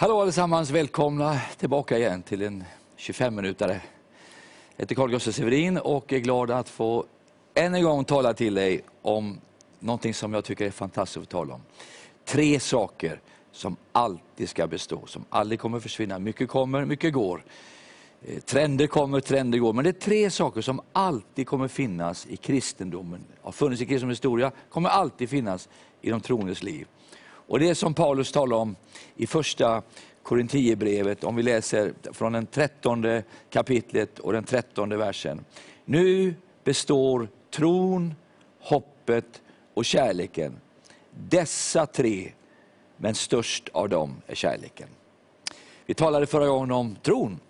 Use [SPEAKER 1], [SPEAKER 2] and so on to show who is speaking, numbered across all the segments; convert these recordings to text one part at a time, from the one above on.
[SPEAKER 1] Hallå allesammans, välkomna tillbaka igen till en 25-minutare. Jag heter Carl Gustaf Severin och är glad att få än en gång tala till dig om någonting som jag tycker är fantastiskt att tala om. Tre saker som alltid ska bestå, som aldrig kommer försvinna. Mycket kommer, mycket går. Eh, trender kommer, trender går. Men det är tre saker som alltid kommer finnas i kristendomen. Har funnits i kristendomens historia, kommer alltid finnas i de troendes liv. Och det är som Paulus talar om i första Korintierbrevet, om vi läser från den trettonde kapitlet och den trettonde versen. Nu består tron, hoppet och kärleken. Dessa tre, men störst av dem är kärleken. Vi talade förra gången om tron.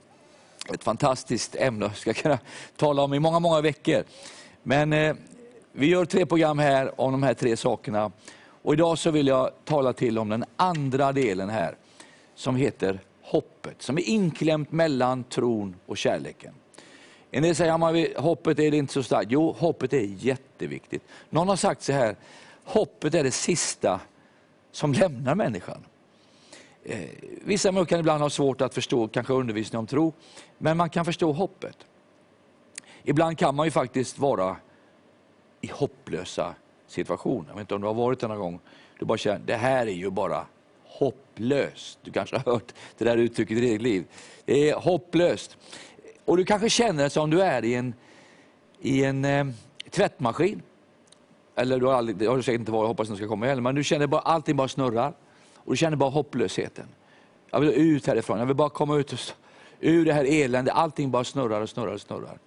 [SPEAKER 1] Ett fantastiskt ämne, jag ska kunna tala om i många, många veckor. Men eh, vi gör tre program här om de här tre sakerna. Och idag så vill jag tala till om den andra delen här, som heter hoppet, som är inklämt mellan tron och kärleken. En del säger att hoppet är inte så starkt. Jo, hoppet är jätteviktigt. Någon har sagt så här, hoppet är det sista som lämnar människan. Eh, vissa kan ibland ha svårt att förstå kanske undervisning om tro, men man kan förstå hoppet. Ibland kan man ju faktiskt vara i hopplösa situation, Jag vet inte om du har varit det någon gång. Du bara känner, det här är ju bara hopplöst. Du kanske har hört det där uttrycket i ditt eget liv. Det är hopplöst. Och du kanske känner det som du är i en, i en eh, tvättmaskin. Eller du har, aldrig, det har du säkert inte varit, jag hoppas att ska komma heller. Men du känner bara allting bara snurrar. Och du känner bara hopplösheten. Jag vill ut härifrån, jag vill bara komma ut ur det här eländet. Allting bara snurrar och snurrar och snurrar.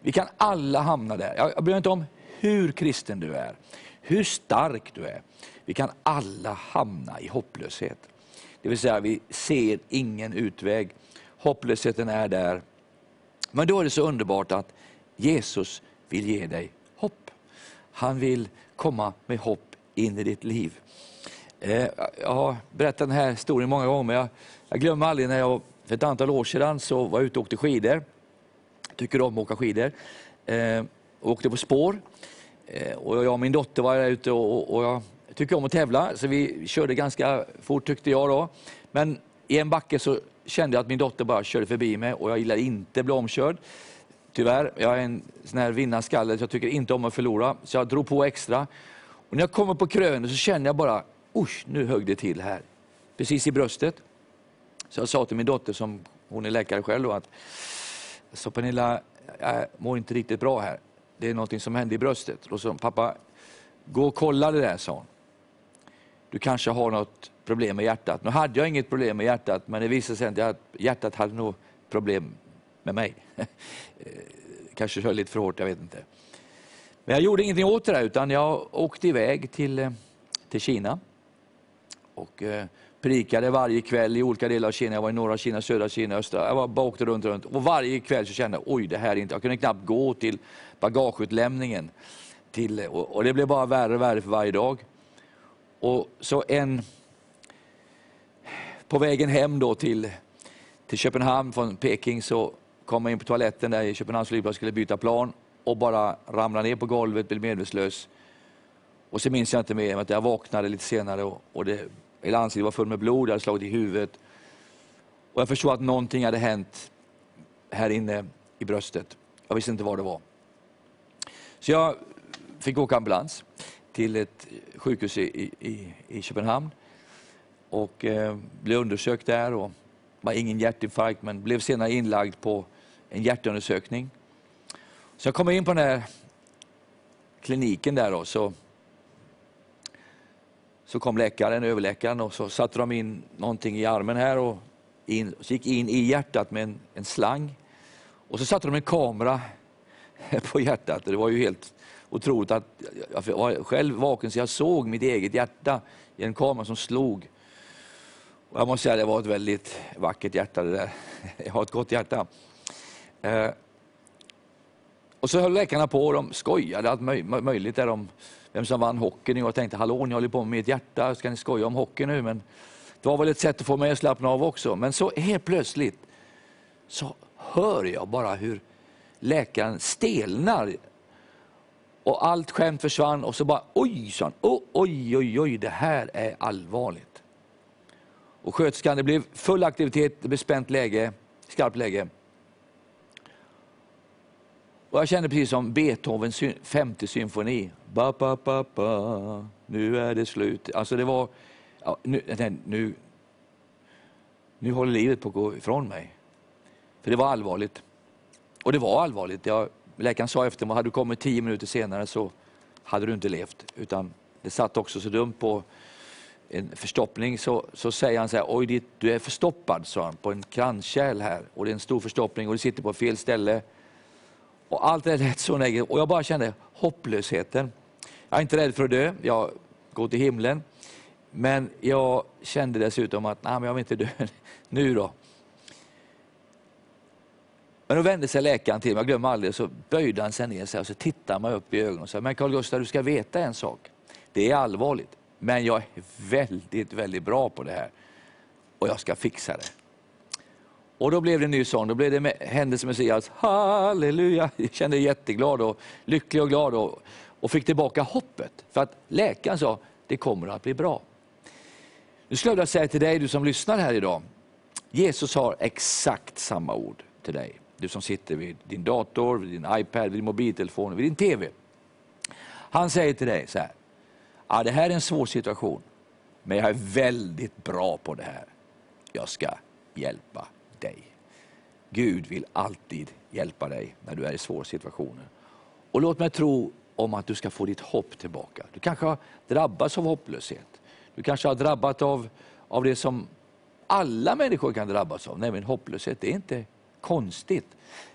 [SPEAKER 1] Vi kan alla hamna där. Jag, jag bryr mig inte om hur kristen du är, hur stark du är. Vi kan alla hamna i hopplöshet. Det vill säga, vi ser ingen utväg. Hopplösheten är där. Men då är det så underbart att Jesus vill ge dig hopp. Han vill komma med hopp in i ditt liv. Eh, jag har berättat den här historien många gånger, men jag, jag glömmer aldrig när jag för ett antal år sedan så var jag ute och åkte skidor. Jag Tycker om att åka skidor. Eh, och åkte på spår. Eh, och jag och min dotter var där ute och, och jag tycker om att tävla, så vi körde ganska fort tyckte jag. då. Men i en backe så kände jag att min dotter bara körde förbi mig och jag gillar inte att bli omkörd. Tyvärr, jag är en sån här vinnarskalle, så jag tycker inte om att förlora. Så jag drog på extra. Och när jag kommer på krönet så känner jag bara, usch, nu högg det till här. Precis i bröstet. Så jag sa till min dotter, som hon är läkare själv, då, att så Pernilla, jag mår inte riktigt bra här. Det är något som hände i bröstet. Och så, pappa, gå och kolla det där, sa hon. Du kanske har något problem med hjärtat. Nu hade jag inget problem med hjärtat, men det visade sig att hjärtat hade nog problem med mig. kanske kör lite för hårt, jag vet inte. Men jag gjorde ingenting åt det där, utan jag åkte iväg till, eh, till Kina. Och eh, predikade varje kväll i olika delar av Kina. Jag var i norra Kina, södra Kina, östra. Jag bara åkte runt, runt. Och varje kväll så kände jag, oj det här är inte... Jag kunde knappt gå till bagageutlämningen. Till, och, och det blev bara värre och värre för varje dag. Och så en... På vägen hem då till, till Köpenhamn från Peking så kom jag in på toaletten där i Köpenhamns flygplats skulle byta plan och bara ramlade ner på golvet, blev medvetslös. Och så minns jag inte mer än att jag vaknade lite senare och, och det Hela ansiktet var fullt med blod, jag hade slagit i huvudet. Och jag förstod att någonting hade hänt här inne i bröstet. Jag visste inte vad det var. Så jag fick åka ambulans till ett sjukhus i, i, i Köpenhamn och eh, blev undersökt där. Och var ingen hjärtinfarkt, men blev senare inlagd på en hjärtundersökning. Så jag kom in på den här kliniken där Då, så så kom läkaren, överläkaren och så satte de in någonting i armen här och in, så gick in i hjärtat med en, en slang. Och så satte de en kamera på hjärtat. Det var ju helt otroligt att jag var själv vaken så jag såg mitt eget hjärta i en kamera som slog. Och jag måste säga att det var ett väldigt vackert hjärta det där. Jag har ett gott hjärta. Eh, och så höll läkarna på och de skojade allt möjligt där om vem som vann hockeyn. Jag tänkte, hallå, ni håller på med mitt hjärta, ska ni skoja om hockey nu? Men det var väl ett sätt att få mig att slappna av också. Men så helt plötsligt så hör jag bara hur läkaren stelnar. Och allt skämt försvann och så bara, oj, sa han, oh, oj, oj, oj, det här är allvarligt. Och sköterskan, det blev full aktivitet, det blev spänt läge, skarpt läge. Och jag kände precis som Beethovens femte symfoni. Ba, ba, ba, ba. Nu är det slut. Alltså det var, ja, nu, nu, nu håller livet på att gå ifrån mig. För det var allvarligt. Och det var allvarligt. Jag, läkaren sa efter mig, hade du kommit tio minuter senare så hade du inte levt. Utan det satt också så dumt på en förstoppning så, så säger han så här, oj du är förstoppad sa han, på en kranskärl här och det är en stor förstoppning och du sitter på fel ställe. Och allt det lät så negativt och jag bara kände hopplösheten. Jag är inte rädd för att dö, jag går till himlen. Men jag kände dessutom att, nej men jag vill inte dö nu då. Men då vände sig läkaren till mig, jag glömmer aldrig, så böjde han sig ner och så tittade man upp i ögonen och sa, men Carl Gustaf du ska veta en sak. Det är allvarligt, men jag är väldigt, väldigt bra på det här. Och jag ska fixa det. Och då blev det en ny sång, då blev det Händelse Messias, halleluja. Jag kände mig jätteglad och lycklig och glad och, och fick tillbaka hoppet. För att läkaren sa, det kommer att bli bra. Nu skulle jag vilja säga till dig, du som lyssnar här idag, Jesus har exakt samma ord till dig. Du som sitter vid din dator, vid din iPad, vid din mobiltelefon, vid din TV. Han säger till dig så här, ja, det här är en svår situation, men jag är väldigt bra på det här. Jag ska hjälpa dig. Gud vill alltid hjälpa dig när du är i svåra situationer. Och låt mig tro om att du ska få ditt hopp tillbaka. Du kanske har drabbats av hopplöshet. Du kanske har drabbats av, av det som alla människor kan drabbas av, nämligen hopplöshet. Det är inte konstigt.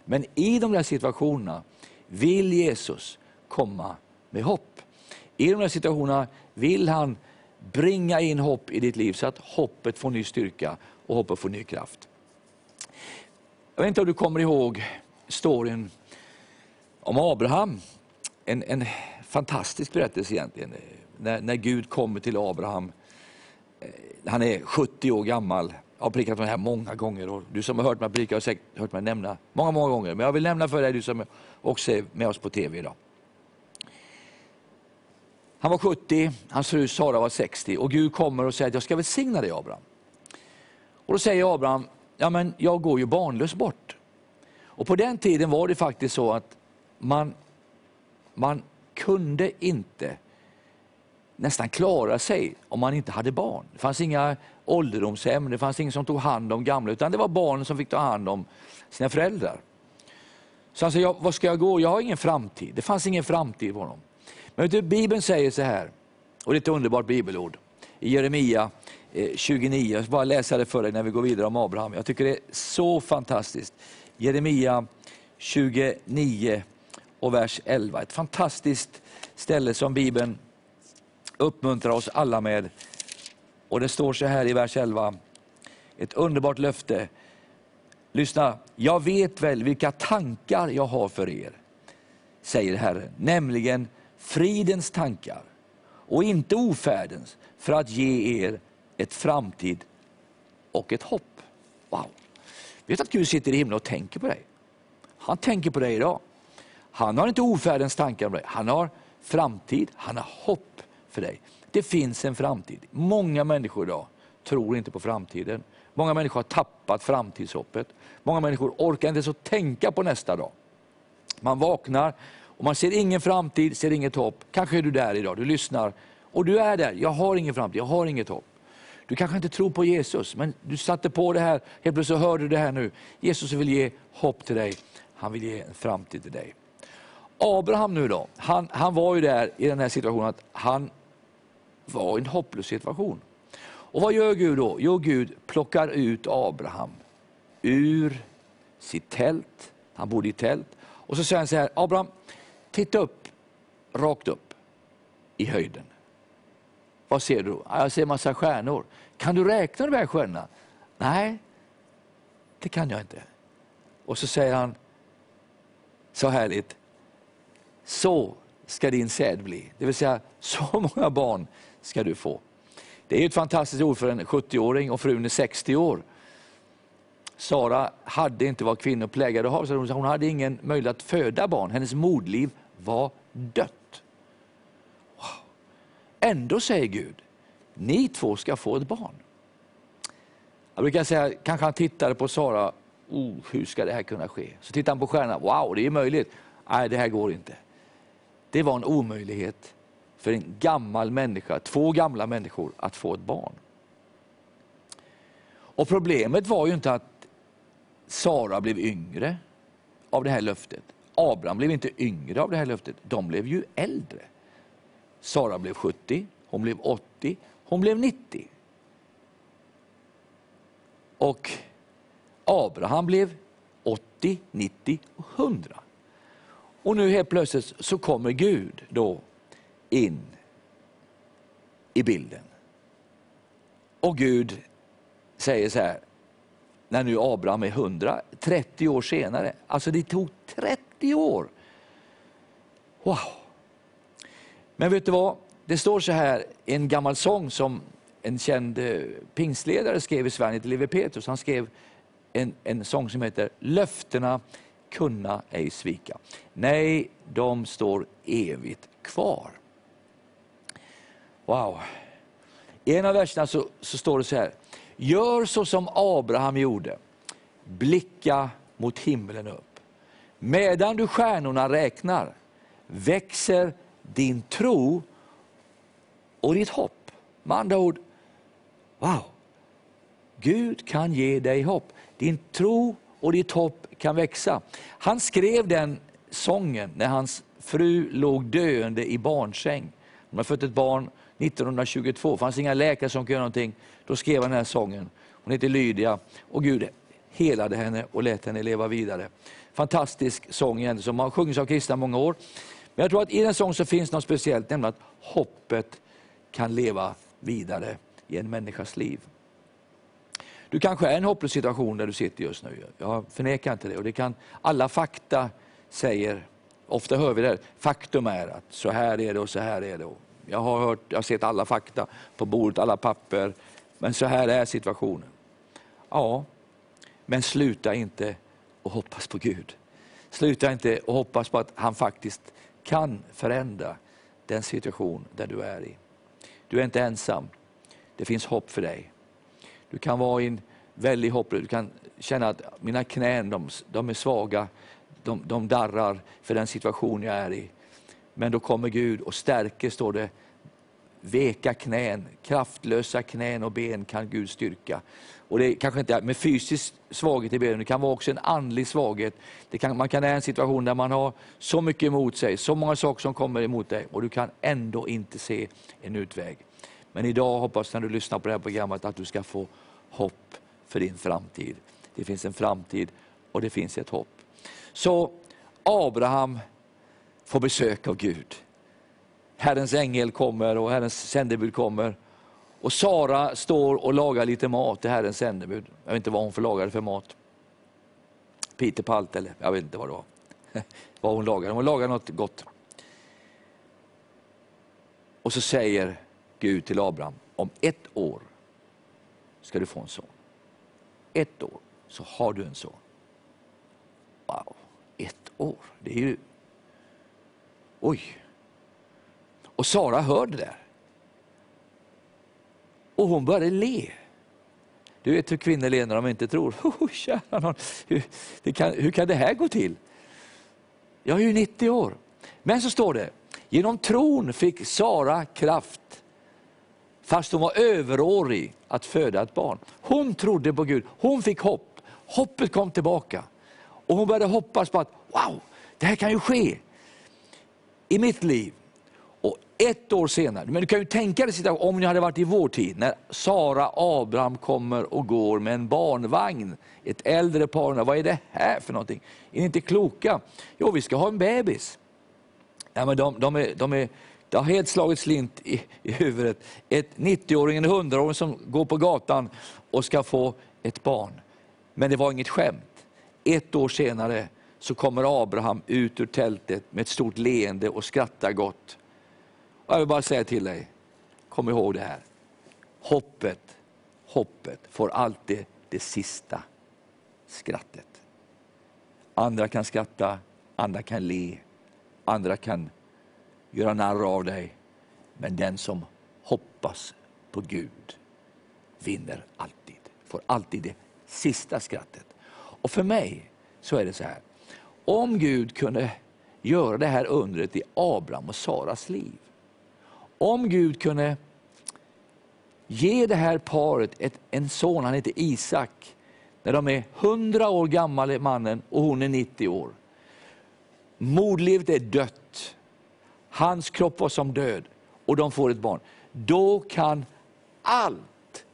[SPEAKER 1] Men i de där situationerna vill Jesus komma med hopp. I de där situationerna vill han bringa in hopp i ditt liv så att hoppet får ny styrka och hoppet får ny kraft. Jag vet inte om du kommer ihåg storyn om Abraham. En, en fantastisk berättelse egentligen. När, när Gud kommer till Abraham. Eh, han är 70 år gammal. Jag har prickat om det här många gånger och du som har hört mig prika har säkert hört mig nämna många, många gånger. Men jag vill nämna för dig, du som också är med oss på TV idag. Han var 70, hans fru Sara var 60 och Gud kommer och säger att jag ska välsigna dig Abraham. Och då säger Abraham, ja men jag går ju barnlös bort. Och på den tiden var det faktiskt så att man, man kunde inte nästan klara sig om man inte hade barn. Det fanns inga ålderdomshem, det fanns ingen som tog hand om gamla, utan det var barnen som fick ta hand om sina föräldrar. Så han sa, vad ska jag gå? Jag har ingen framtid. Det fanns ingen framtid för honom. Men du, Bibeln säger så här, och det är ett underbart bibelord, i Jeremia Eh, 29, jag ska bara läsa det för dig när vi går vidare om Abraham. Jag tycker det är så fantastiskt. Jeremia 29 och vers 11. Ett fantastiskt ställe som Bibeln uppmuntrar oss alla med. Och Det står så här i vers 11, ett underbart löfte. Lyssna, jag vet väl vilka tankar jag har för er, säger Herren, nämligen fridens tankar och inte ofärdens, för att ge er ett framtid och ett hopp. Wow! Vet att Gud sitter i himlen och tänker på dig? Han tänker på dig idag. Han har inte ofärdens tankar om dig, han har framtid, han har hopp för dig. Det finns en framtid. Många människor idag tror inte på framtiden. Många människor har tappat framtidshoppet. Många människor orkar inte ens tänka på nästa dag. Man vaknar och man ser ingen framtid, ser inget hopp. Kanske är du där idag, du lyssnar och du är där. Jag har ingen framtid, jag har inget hopp. Du kanske inte tror på Jesus, men du satte på det här, helt plötsligt hörde du det här nu. Jesus vill ge hopp till dig, han vill ge en framtid till dig. Abraham nu då, han, han var ju där i den här situationen att han var i en hopplös situation. Och vad gör Gud då? Jo, Gud plockar ut Abraham ur sitt tält, han bodde i tält, och så säger han så här, Abraham, titta upp, rakt upp i höjden. Vad ser du? Jag ser massa stjärnor. Kan du räkna de här stjärnorna? Nej, det kan jag inte. Och så säger han, så härligt, så ska din säd bli. Det vill säga, så många barn ska du få. Det är ett fantastiskt ord för en 70-åring och frun är 60 år. Sara hade inte vad kvinnor plägade ha, så hon hade ingen möjlighet att föda barn. Hennes modliv var dött. Ändå säger Gud, ni två ska få ett barn. Jag brukar säga, kanske han tittade på Sara, oh, hur ska det här kunna ske? Så tittade han på stjärnan, wow, det är möjligt. Nej, det här går inte. Det var en omöjlighet för en gammal människa, två gamla människor, att få ett barn. Och problemet var ju inte att Sara blev yngre av det här löftet. Abraham blev inte yngre av det här löftet, de blev ju äldre. Sara blev 70, hon blev 80, hon blev 90. Och Abraham blev 80, 90 och 100. Och nu helt plötsligt så kommer Gud då in i bilden. Och Gud säger så här, när nu Abraham är 100, 30 år senare. Alltså det tog 30 år. Wow! Men vet du vad? Det står så här i en gammal sång som en känd eh, pingstledare skrev i Sverige, till Levi Petrus. Han skrev en, en sång som heter Löftena kunna ej svika. Nej, de står evigt kvar. Wow! I en av verserna så, så står det så här. Gör så som Abraham gjorde. Blicka mot himlen upp. Medan du stjärnorna räknar växer din tro och ditt hopp. Med andra ord, wow! Gud kan ge dig hopp. Din tro och ditt hopp kan växa. Han skrev den sången när hans fru låg döende i barnsäng. Hon hade fött ett barn 1922, det fanns inga läkare som kunde göra någonting. Då skrev han den här sången. Hon heter Lydia och Gud helade henne och lät henne leva vidare. Fantastisk sång igen, som har sjungits av kristna många år. Men jag tror att i den sång så finns något speciellt, nämligen att hoppet kan leva vidare i en människas liv. Du kanske är i en hopplös situation där du sitter just nu. Jag förnekar inte det. Och det kan, alla fakta säger, ofta hör vi det, faktum är att så här är det och så här är det. Jag har, hört, jag har sett alla fakta på bordet, alla papper, men så här är situationen. Ja, men sluta inte att hoppas på Gud. Sluta inte att hoppas på att han faktiskt kan förändra den situation där du är i. Du är inte ensam. Det finns hopp för dig. Du kan vara i en väldig hopp. Du kan känna att mina knän de, de är svaga. De, de darrar för den situation jag är i. Men då kommer Gud och stärker, står det, veka knän, kraftlösa knän och ben kan Gud styrka. Och det kanske inte är med fysisk svaghet i benen, det kan vara också en andlig svaghet. Det kan, man kan vara i en situation där man har så mycket emot sig, så många saker som kommer emot dig och du kan ändå inte se en utväg. Men idag hoppas jag när du lyssnar på det här programmet att du ska få hopp för din framtid. Det finns en framtid och det finns ett hopp. Så Abraham får besök av Gud. Herrens ängel kommer och Herrens sändebud kommer. Och Sara står och lagar lite mat till Herrens sändebud. Jag vet inte vad hon förlagade för mat. Peter Palt eller jag vet inte vad det var. vad hon lagar. Hon lagar något gott. Och så säger Gud till Abraham, om ett år ska du få en son. Ett år så har du en son. Wow, ett år. Det är ju... Oj. Och Sara hör det där. Och hon började le. Du vet hur kvinnor ler när de inte tror. Oh, kära någon. Hur, kan, hur kan det här gå till? Jag är ju 90 år. Men så står det, genom tron fick Sara kraft fast hon var överårig att föda ett barn. Hon trodde på Gud, hon fick hopp. Hoppet kom tillbaka. Och hon började hoppas på att, wow, det här kan ju ske i mitt liv. Ett år senare, men du kan ju tänka dig om ni hade varit i vår tid, när Sara Abraham kommer och går med en barnvagn. Ett äldre par, vad är det här för någonting? Är ni inte kloka? Jo, vi ska ha en bebis. Ja, men de, de, är, de är det har helt slagit slint i, i huvudet. Ett 90-åring, en 100-åring som går på gatan och ska få ett barn. Men det var inget skämt. Ett år senare så kommer Abraham ut ur tältet med ett stort leende och skrattar gott. Jag vill bara säga till dig, kom ihåg det här. Hoppet, hoppet får alltid det sista skrattet. Andra kan skratta, andra kan le, andra kan göra narr av dig. Men den som hoppas på Gud vinner alltid får alltid det sista skrattet. Och för mig så är det så här, om Gud kunde göra det här undret i Abraham och Saras liv, om Gud kunde ge det här paret ett, en son, han heter Isak, när de är 100 år gammal, mannen, och hon är 90 år. Modlivet är dött. Hans kropp var som död och de får ett barn. Då kan allt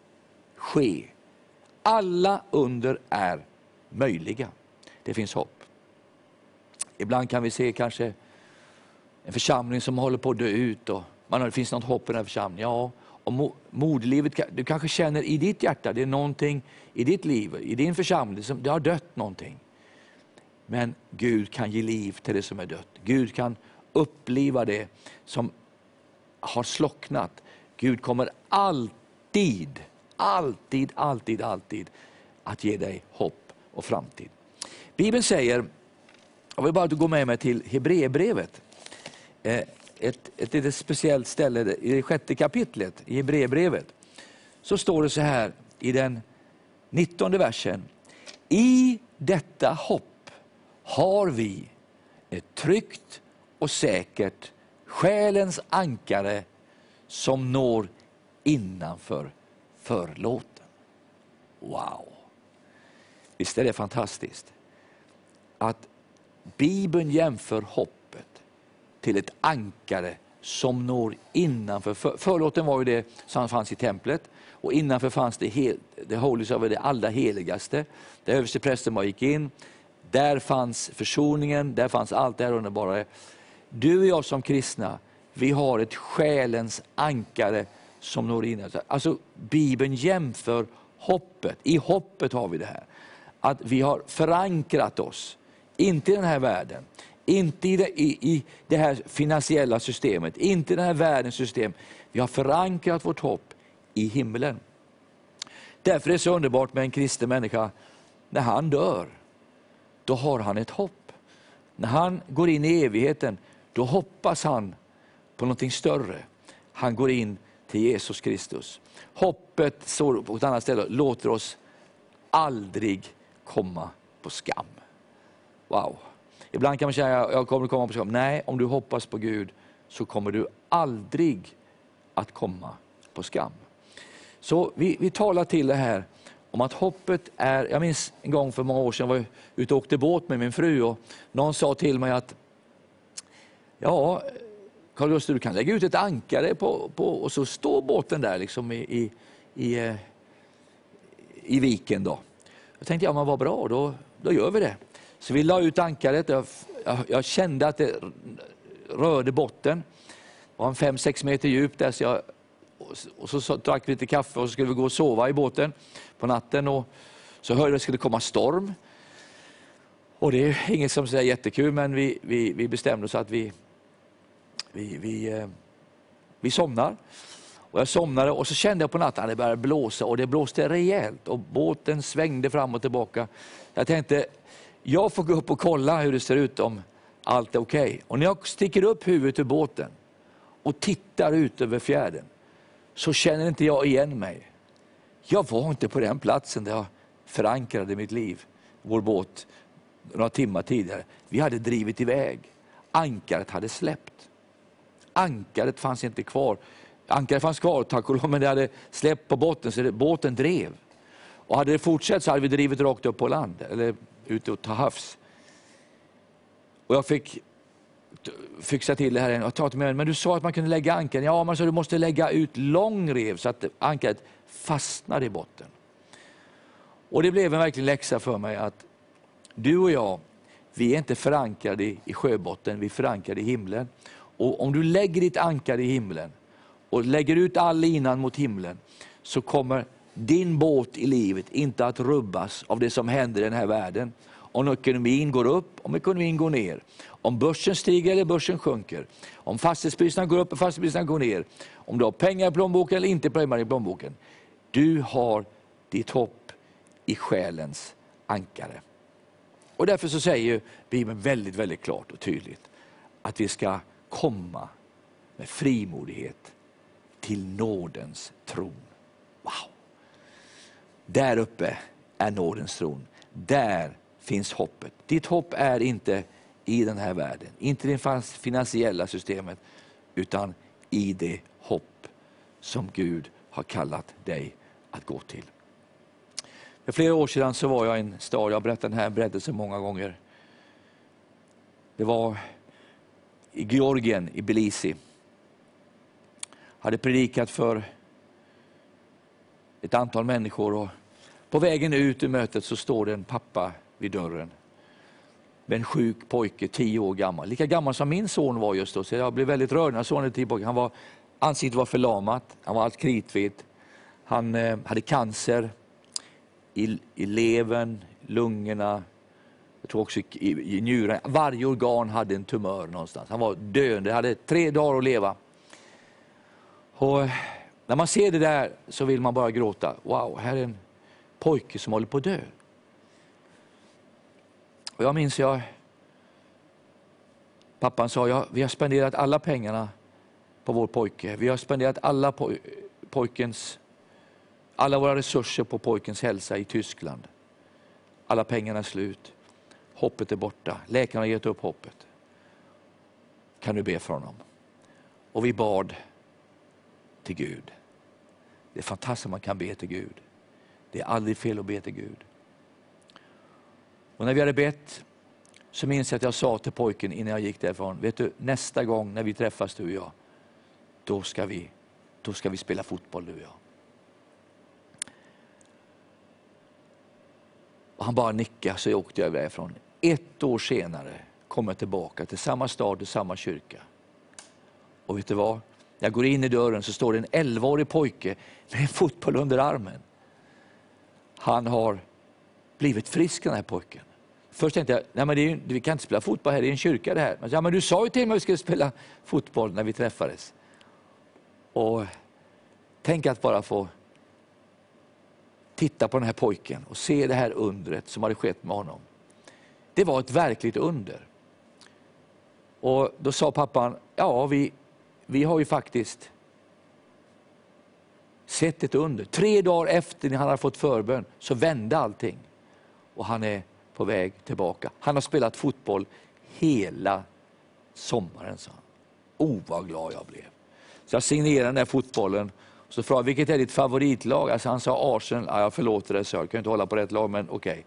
[SPEAKER 1] ske. Alla under är möjliga. Det finns hopp. Ibland kan vi se kanske en församling som håller på att dö ut och man, det finns något hopp i den här församlingen. Ja, och moderlivet, du kanske känner i ditt hjärta, det är någonting i ditt liv, i din församling, som det har dött någonting. Men Gud kan ge liv till det som är dött. Gud kan uppliva det som har slocknat. Gud kommer alltid, alltid, alltid, alltid att ge dig hopp och framtid. Bibeln säger, jag vill bara att du går med mig till Hebreerbrevet. Eh, ett, ett litet speciellt ställe i det sjätte kapitlet i Hebreerbrevet. Så står det så här i den nittonde versen. I detta hopp har vi ett tryggt och säkert själens ankare som når innanför förlåten. Wow! Visst är det fantastiskt? Att Bibeln jämför hopp till ett ankare som når innanför. För, förlåten var ju det som fanns i templet och innanför fanns det, hel, det Holies av det allra heligaste. Där översteprästen bara gick in. Där fanns försoningen, där fanns allt det här underbara. Du och jag som kristna, vi har ett själens ankare som når in. Alltså, alltså Bibeln jämför hoppet, i hoppet har vi det här. Att vi har förankrat oss, inte i den här världen, inte i det, i, i det här finansiella systemet, inte i den här världens system. Vi har förankrat vårt hopp i himlen. Därför är det så underbart med en kristen människa, när han dör, då har han ett hopp. När han går in i evigheten, då hoppas han på någonting större. Han går in till Jesus Kristus. Hoppet, står på ett annat ställe, låter oss aldrig komma på skam. Wow. Ibland kan man säga, jag kommer komma på skam. Nej, om du hoppas på Gud så kommer du aldrig att komma på skam. Så vi, vi talar till det här om att hoppet är, jag minns en gång för många år sedan, jag var ute och åkte båt med min fru och någon sa till mig att ja, Carl Gustaf du kan lägga ut ett ankare på, på, och så står båten där liksom i, i, i, eh, i viken. Då. Då tänkte jag, men vad bra, då, då gör vi det. Så vi la ut ankaret, jag, jag, jag kände att det rörde botten. Det var en 5-6 meter djup där, så jag, och så, så drack vi lite kaffe och så skulle vi gå och sova i båten på natten. Och så hörde jag att det skulle komma storm. Och det är inget som är jättekul, men vi, vi, vi bestämde oss att vi, vi, vi, eh, vi somnar. Och jag somnade och så kände jag på natten att det började blåsa och det blåste rejält och båten svängde fram och tillbaka. Jag tänkte, jag får gå upp och kolla hur det ser ut om allt är okej. Okay. Och när jag sticker upp huvudet ur båten och tittar ut över fjärden så känner inte jag igen mig. Jag var inte på den platsen där jag förankrade mitt liv, vår båt, några timmar tidigare. Vi hade drivit iväg. Ankaret hade släppt. Ankaret fanns inte kvar. Ankaret fanns kvar, tack och lov, men det hade släppt på botten, så det, båten drev. Och hade det fortsatt så hade vi drivit rakt upp på land, eller ute och ta havs. Och jag fick fixa till det här. Jag tar till mig, men du sa att man kunde lägga ankaret. Ja, men så du måste lägga ut lång rev så att ankaret fastnar i botten. Och det blev en verklig läxa för mig att du och jag, vi är inte förankrade i sjöbotten, vi är förankrade i himlen. Och om du lägger ditt ankare i himlen och lägger ut all linan mot himlen, så kommer din båt i livet inte att rubbas av det som händer i den här världen. Om ekonomin går upp, om ekonomin går ner. Om börsen stiger eller börsen sjunker. Om fastighetspriserna går upp eller fastighetspriserna går ner. Om du har pengar i plånboken eller inte pengar i plånboken. Du har ditt hopp i själens ankare. Och därför så säger Bibeln väldigt, väldigt klart och tydligt att vi ska komma med frimodighet till nådens tron. Wow! Där uppe är nådens tron. Där finns hoppet. Ditt hopp är inte i den här världen, inte i det finansiella systemet, utan i det hopp som Gud har kallat dig att gå till. För flera år sedan så var jag i en stad, jag har berättat den här berättelsen många gånger. Det var i Georgien, i Belisi. Jag hade predikat för ett antal människor och på vägen ut ur mötet så står det en pappa vid dörren med en sjuk pojke, tio år gammal. Lika gammal som min son var just då, så jag blev väldigt rörd när sonen tio pojke. Han var, ansiktet var förlamat, han var allt kritvitt. Han eh, hade cancer i, i levern, lungorna, jag tror också i, i njuren. Varje organ hade en tumör någonstans. Han var döende, hade tre dagar att leva. Och när man ser det där så vill man bara gråta. Wow, här är en pojke som håller på att dö. Och jag minns jag, pappan sa, ja, vi har spenderat alla pengarna på vår pojke. Vi har spenderat alla poj pojkens, alla våra resurser på pojkens hälsa i Tyskland. Alla pengarna är slut. Hoppet är borta. Läkarna har gett upp hoppet. Kan du be för honom? Och vi bad till Gud. Det är fantastiskt att man kan be till Gud. Det är aldrig fel att be till Gud. Och när vi hade bett så minns jag att jag sa till pojken innan jag gick därifrån, vet du nästa gång när vi träffas du och jag, då ska vi, då ska vi spela fotboll du och jag. Och han bara nickade så jag åkte jag därifrån. Ett år senare kom jag tillbaka till samma stad och samma kyrka. Och vet du vad? När jag går in i dörren så står det en 11-årig pojke med en fotboll under armen. Han har blivit frisk den här pojken. Först tänkte jag, nej men det är, vi kan inte spela fotboll här, det är en kyrka det här. Men, ja, men du sa ju till mig att vi skulle spela fotboll när vi träffades. Och tänk att bara få titta på den här pojken och se det här undret som hade skett med honom. Det var ett verkligt under. Och Då sa pappan, ja vi, vi har ju faktiskt sett ett under. Tre dagar efter när han hade fått förbön så vände allting. Och han är på väg tillbaka. Han har spelat fotboll hela sommaren, sa han. O, vad glad jag blev. Så jag signerade den där fotbollen. Så frågade vilket är ditt favoritlag? Alltså han sa Arsenal. Ja, jag förlåter dig, så jag kan inte hålla på rätt lag, men okej. Okay.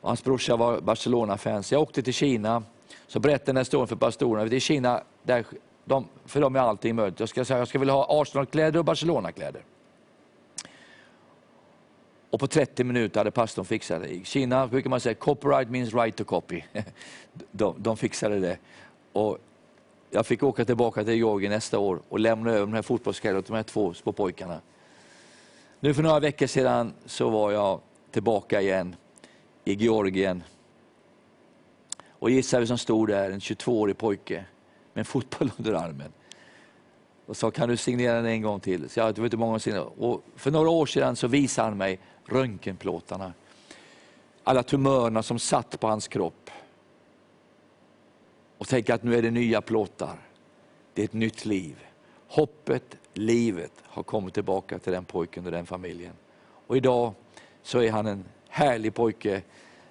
[SPEAKER 1] Hans brorsa var Barcelona-fans. Jag åkte till Kina, så berättade den här historien för pastorerna. I Kina, där de, för dem är allting möjligt. Jag ska säga jag ska vilja ha Arsenal-kläder och Barcelona-kläder. Och på 30 minuter hade pastorn fixat det. I Kina brukar man säga copyright means right to copy. De, de fixade det. Och jag fick åka tillbaka till Georgien nästa år och lämna över de här fotbollskläderna till de här två små pojkarna. Nu för några veckor sedan så var jag tillbaka igen i Georgien. Och gissa vem som stod där, en 22-årig pojke med en fotboll under armen. Och sa, kan du signera den en gång till? Så jag vet inte många gånger och För några år sedan så visade han mig röntgenplåtarna. Alla tumörerna som satt på hans kropp. Och tänk att nu är det nya plåtar. Det är ett nytt liv. Hoppet, livet har kommit tillbaka till den pojken och den familjen. Och idag så är han en härlig pojke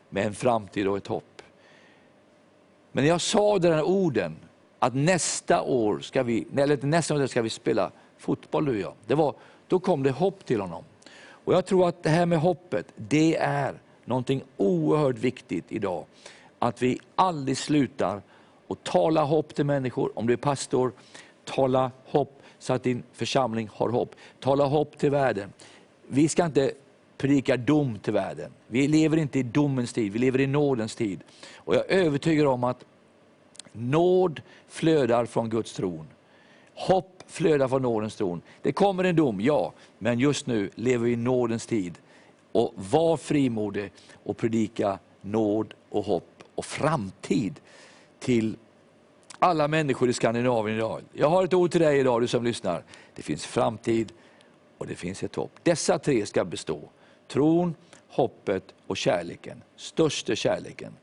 [SPEAKER 1] med en framtid och ett hopp. Men när jag sa de där orden, att nästa år ska vi, eller nästa år ska vi spela fotboll du och jag. Det var, då kom det hopp till honom. Och Jag tror att det här med hoppet, det är någonting oerhört viktigt idag. Att vi aldrig slutar att tala hopp till människor. Om du är pastor, tala hopp så att din församling har hopp. Tala hopp till världen. Vi ska inte predika dom till världen. Vi lever inte i domens tid, vi lever i nådens tid. Och Jag är övertygad om att nåd flödar från Guds tron. Hopp flödar från nådens tron. Det kommer en dom, ja, men just nu lever vi i nådens tid. Och var frimodig och predika nåd och hopp och framtid till alla människor i Skandinavien idag. Jag har ett ord till dig idag, du som lyssnar. Det finns framtid och det finns ett hopp. Dessa tre ska bestå. Tron, hoppet och kärleken. Största kärleken.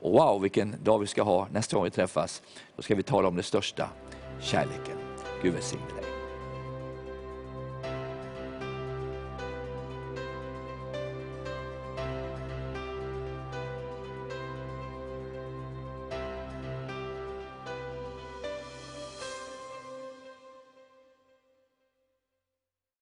[SPEAKER 1] Och wow, vilken dag vi ska ha nästa gång vi träffas. Då ska vi tala om det största, kärleken. Gud välsigne